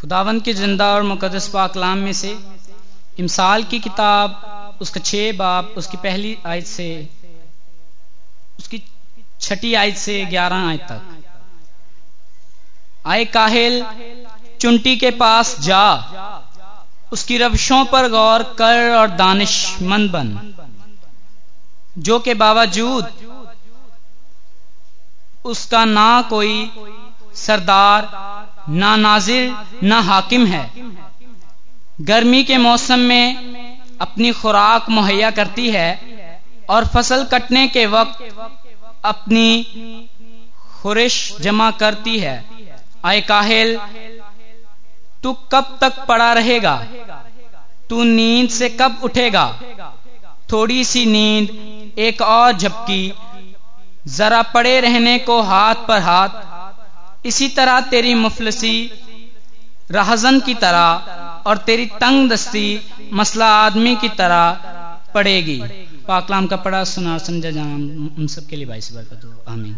खुदावन के ज़िंदा और मुकदस पाकलाम में से इमसाल की किताब, उसका छह बाप उसकी पहली आयत से, उसकी छठी आयत से ग्यारह आयत तक। आए काहिल, चुंटी के पास जा। उसकी रविशों पर गौर कर और दानिश दानिशमंद बन, जो के बावजूद उसका ना कोई सरदार ना नाजिर ना हाकिम है। गर्मी के मौसम में अपनी खुराक मुहैया करती है और फ़सल कटने के वक्त अपनी खुरिश जमा करती है। आए काहिल, तू कब तक पड़ा रहेगा? तू नींद से कब उठेगा? थोड़ी सी नींद एक और झपकी जरा पड़े रहने को हाथ पर हाथ इसी तरह तेरी मुफलसी, राहजन की तरह और तेरी तंग दस्ती मसला आदमी की तरह पड़ेगी। पाकलाम का पड़ा सुना, समझा जाना हम सबके लिए भाई से बरकत हो आमीन।